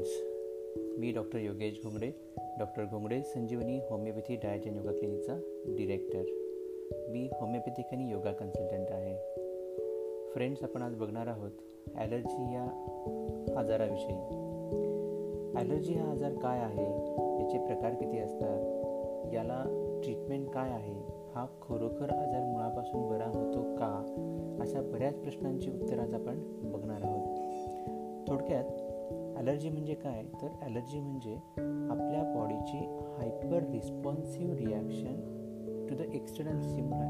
Friends me doctor Yogesh Ghongade doctor Ghongade Sanjivani homeopathy diet and yoga क्लिनिकचा director मी homeopathic आणि yoga consultant आहे. Friends आपण आज बघणार आहोत ॲलर्जी या आजाराविषयी. ॲलर्जी हा आजार काय आहे? याचे प्रकार किती असतात? याला ट्रीटमेंट काय आहे? हा खरोखर आजार मुळापासून बरा होतो का? अशा बऱ्याच प्रश्नांची उत्तर आज आपण बघणार आहोत. थोडक्यात ॲलर्जी म्हणजे काय? तर ॲलर्जी म्हणजे आपल्या बॉडीची hyper responsive reaction to the external stimuli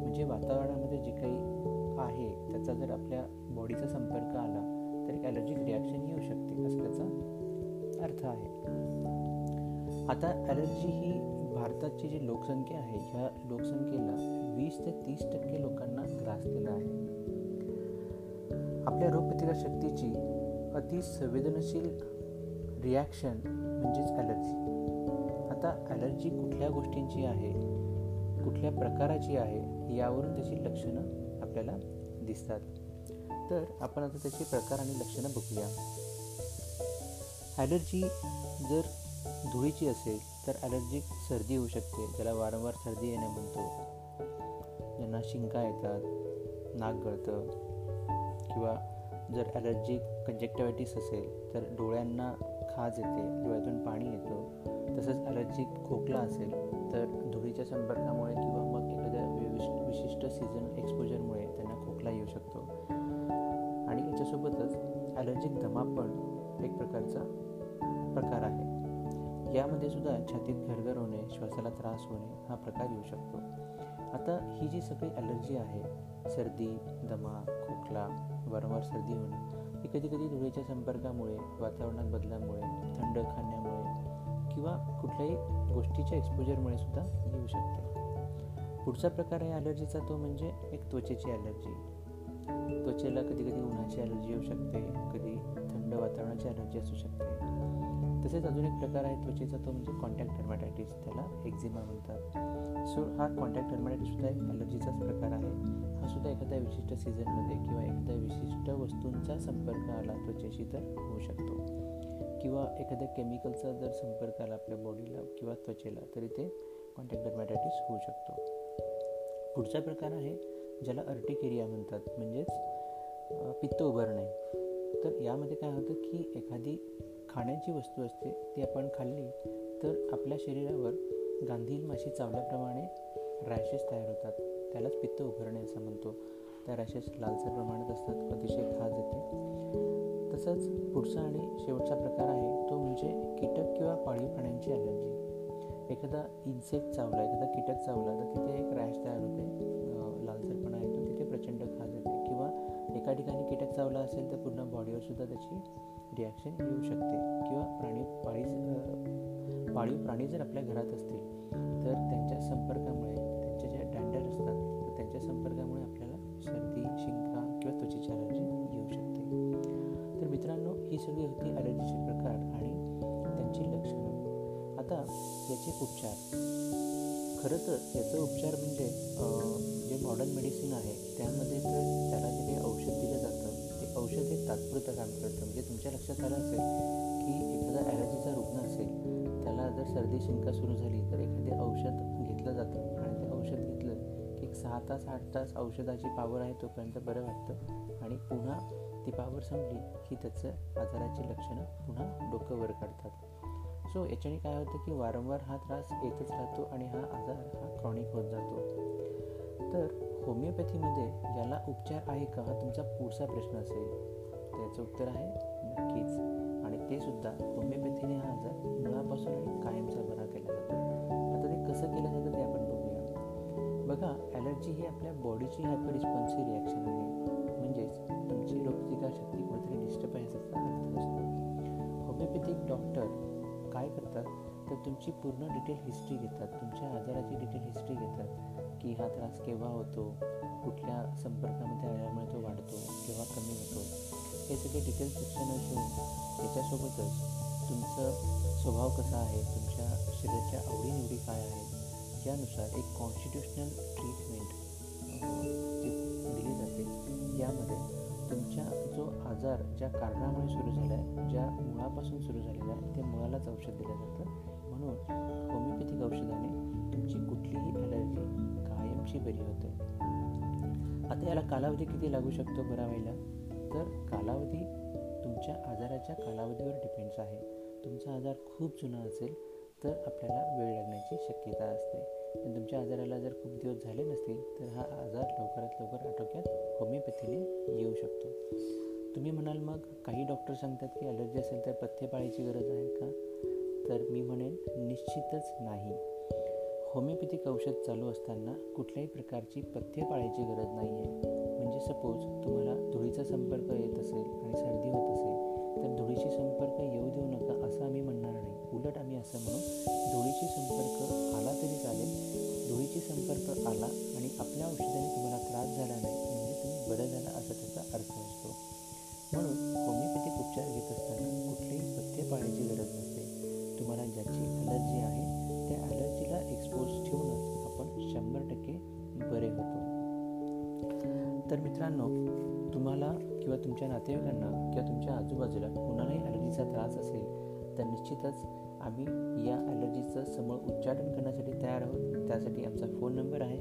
म्हणजे वातावरणामध्ये जे काही आहे त्याचा जर आपल्या बॉडीचा संपर्क आला तर एक ॲलर्जिक रिॲक्शन येऊ शकते असं त्याचा अर्थ आहे. आता ॲलर्जी ही भारताची जी लोकसंख्या आहे ह्या लोकसंख्येला वीस ते तीस टक्के लोकांना ग्रासलेलं आहे. आपल्या रोगप्रतिकार अतिसंवेदनशील अति संवेदनशील रिॲक्शन म्हणजेच ॲलर्जी आता ॲलर्जी कुठल्या गोष्टींची आहे? कुठल्या प्रकाराची आहे? यावरून त्याची लक्षणं आपल्याला दिसतात. तर आपण आता त्याचे प्रकार आणि लक्षणं बघूया. ॲलर्जी जर धुळीची असेल तर ॲलर्जिक सर्दी होऊ शकते. ज्याला वारंवार सर्दी येणे म्हणतो. ज्यांना शिंका येतात नाक गळतं किंवा जर ॲलर्जी कंजेक्टिव्हायटिस असेल तर डोळ्यांना खाज येते डोळ्यातून पाणी येतं. तसंच ॲलर्जिक खोकला असेल तर धुळीच्या संपर्कामुळे किंवा मग एखाद्या विशिष्ट सीझन एक्सपोजरमुळे त्यांना खोकला येऊ शकतो. आणि याच्यासोबतच ॲलर्जिक दमा पण एक प्रकारचा प्रकार आहे. यामध्ये सुद्धा छातीत घरघर होणे श्वासाला त्रास होणे हा प्रकार येऊ शकतो. आता ही जी सगळी ॲलर्जी आहे सर्दी दमा खोकला वारंवार सर्दी होणं. हे कधी कधी धुळीच्या संपर्कामुळे वातावरणात बदलामुळे थंड खाण्यामुळे किंवा कुठल्याही गोष्टीच्या एक्सपोजरमुळे सुद्धा येऊ शकते. पुढचा प्रकार आहे ॲलर्जीचा तो म्हणजे एक त्वचेची ॲलर्जी त्वचेला कधी कधी उन्हाची ॲलर्जी येऊ शकते कधी थंड वातावरणाची ॲलर्जी असू शकते. तसेच अजून एक प्रकार आहे त्वचेचा तो म्हणजे कॉन्टॅक्ट डर्मॅटायटिस त्याला एक्झिमा म्हणतात. सो हा कॉन्टॅक्ट डर्मॅटायटिस सुद्धा एक ॲलर्जीचाच प्रकार आहे. हा सुद्धा एखाद्या विशिष्ट सीझनमध्ये किंवा एखाद्या विशिष्ट वस्तूंचा संपर्क आला त्वचेशी तर होऊ शकतो. किंवा एखाद्या केमिकलचा जर संपर्क आला आपल्या बॉडीला किंवा त्वचेला तरी ते कॉन्टॅक्ट डर्मॅटायटिस होऊ शकतो. पुढचा प्रकार आहे ज्याला अर्टिकेरिया म्हणतात. म्हणजेच पित्त उभारणे. तर यामध्ये काय होतं की एखादी खाण्याची वस्तू असते ती आपण खाल्ली तर आपल्या शरीरावर गांधील माशी चावल्याप्रमाणे रॅशेस तयार होतात. त्यालाच पित्त उभारणे असं म्हणतो. त्या रॅशेस लालसर प्रमाणात असतात अतिशय खाज येते तसंच पुढचा आणि शेवटचा प्रकार आहे तो म्हणजे कीटक किंवा पाळीव प्राण्यांची ॲलर्जी एखादा इन्सेक्ट चावला एखादा कीटक चावला तर तिथे एक रॅश तयार होते. लालसरपणा येतो तिथे प्रचंड खाज येते किंवा एका ठिकाणी चावला असेल तर पूर्ण बॉडीवर सुद्धा त्याची रिॲक्शन येऊ शकते. किंवा प्राणी पाळीस पाळीव प्राणी जर आपल्या घरात असतील तर त्यांच्या संपर्कामुळे त्यांच्या ज्या डँडर असतात तर त्यांच्या संपर्कामुळे आपल्याला सर्दी शिंका किंवा त्वचेची अलर्जी येऊ शकते. तर मित्रांनो ही सगळी होती अलर्जीचे प्रकार आणि त्यांची लक्षणं. आता याचे उपचार. खरं तर याचा उपचार म्हणजे जे मॉडर्न मेडिसिन आहे त्यामध्ये तर त्याला जे काही औषध दिलं जातं औषध हे तात्पुरतं काम करतं. म्हणजे तुमच्या लक्षात आलं असेल की एखादा ॲलर्जीचा रुग्ण असेल त्याला जर सर्दी शिंका सुरू झाली तर एखादे औषध घेतलं जातं. आणि ते औषध घेतलं की एक सहा तास आठ तास औषधाची पावर आहे तोपर्यंत बरं वाटतं. आणि पुन्हा ती पावर संपली की त्याचं आजाराची लक्षणं पुन्हा डोकं वर काढतात. सो याच्याने काय होतं की वारंवार हा त्रास येतच राहतो आणि हा आजार हा क्रॉनिक होत जातो. तर होमिओपॅथीमध्ये याला उपचार आहे का? हा तुमचा पुढचा प्रश्न असेल. त्याचं उत्तर आहे नक्कीच. आणि ते सुद्धा होमिओपॅथीने हा आजार मुळापासून आणि कायमचा बरा केला जातो. आता ते कसं केलं जातं ते आपण बघूया. बघा ॲलर्जी ही आपल्या बॉडीची हायपर रिस्पॉन्सिव्ह रिॲक्शन आहे. म्हणजेच तुमची रोगप्रतिकार शक्ती कुठेतरी डिस्टर्ब आहे याचा अर्थ असतो होमिओपॅथिक डॉक्टर काय करतात? तर तुमची पूर्ण डिटेल हिस्ट्री घेतात. तुमच्या आजाराची डिटेल हिस्ट्री घेतात की हा त्रास केव्हा होतो कुठल्या संपर्कामध्ये आल्यामुळे तो वाढतो केव्हा कमी होतो. हे सगळे डिटेल शिक्षण असून त्याच्यासोबतच तुमचं स्वभाव कसा आहे तुमच्या शरीराच्या आवडीनिवडी काय आहेत यानुसार एक कॉन्स्टिट्युशनल ट्रीटमेंट दिली जाते. यामध्ये तुमच्या जो आजार ज्या कारणामुळे सुरू झाला आहे ज्या मुळापासून सुरू झालेला आहे त्या मुळालाच औषध दिलं जातं. म्हणून होमिओपॅथिक औषधाने तुमची कुठलीही ॲलर्जी कायमची बरी होते. आता याला कालावधी किती लागू शकतो बरा व्हायला तर कालावधी तुमच्या आजाराच्या कालावधीवर डिपेंड्स आहे. तुमचा आजार खूप जुना असेल तर आपल्याला वेळ लागण्याची शक्यता असते. पण तुमच्या आजाराला जर खूप दिवस झाले नसतील तर हा आजार लवकरात लवकर आटोक्यात होमिओपॅथीने येऊ शकतो. तुम्ही म्हणाल मग काही डॉक्टर सांगतात की ॲलर्जी असेल तर पथ्य पाळायची गरज आहे का? तर मी म्हणेन निश्चितच नाही. होमिओपॅथिक औषध चालू असताना कुठल्याही प्रकारची पथ्य पाळायची गरज नाही आहे म्हणजे सपोज तुम्हाला धुळीचा संपर्क येत असेल आणि सर्दी होत असेल तर धुळीशी संपर्क येऊ देऊ नका असं आम्ही म्हणणार नाही. उलट आम्ही असं म्हणू धुळीशी संपर्क आला तरी चालेल. धुळीशी संपर्क आला आणि आपल्या औषधाने तुम्हाला त्रास झाला नाही म्हणजे तुम्ही बरं झाला असा त्याचा अर्थ असतो. म्हणून होमिओपॅथिक उपचार घेत असताना कुठलेही पथ्य पाळायची गरज नाही तुम्हाला ज्याची ॲलर्जी आहे त्या ॲलर्जीला एक्सपोज ठेवूनच आपण शंभर टक्के बरे होतो. तर मित्रांनो तुम्हाला किंवा तुमच्या नातेवाईकांना किंवा तुमच्या आजूबाजूला कुणालाही ॲलर्जीचा त्रास असेल तर निश्चितच आम्ही या ॲलर्जीचं समूळ उच्चाटन करण्यासाठी तयार आहोत. त्यासाठी आमचा फोन नंबर आहे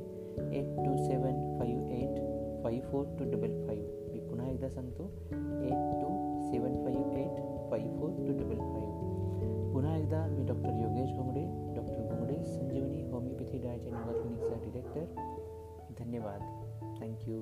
eight two seven five eight five four two double five मी पुन्हा एकदा सांगतो eight two seven five eight five four two double five पुन्हा एकदा मी doctor Yogesh Ghongade doctor Ghongade Sanjivani homeopathy डायचे and yoga क्लिनिकचा डिरेक्टर धन्यवाद. Thank you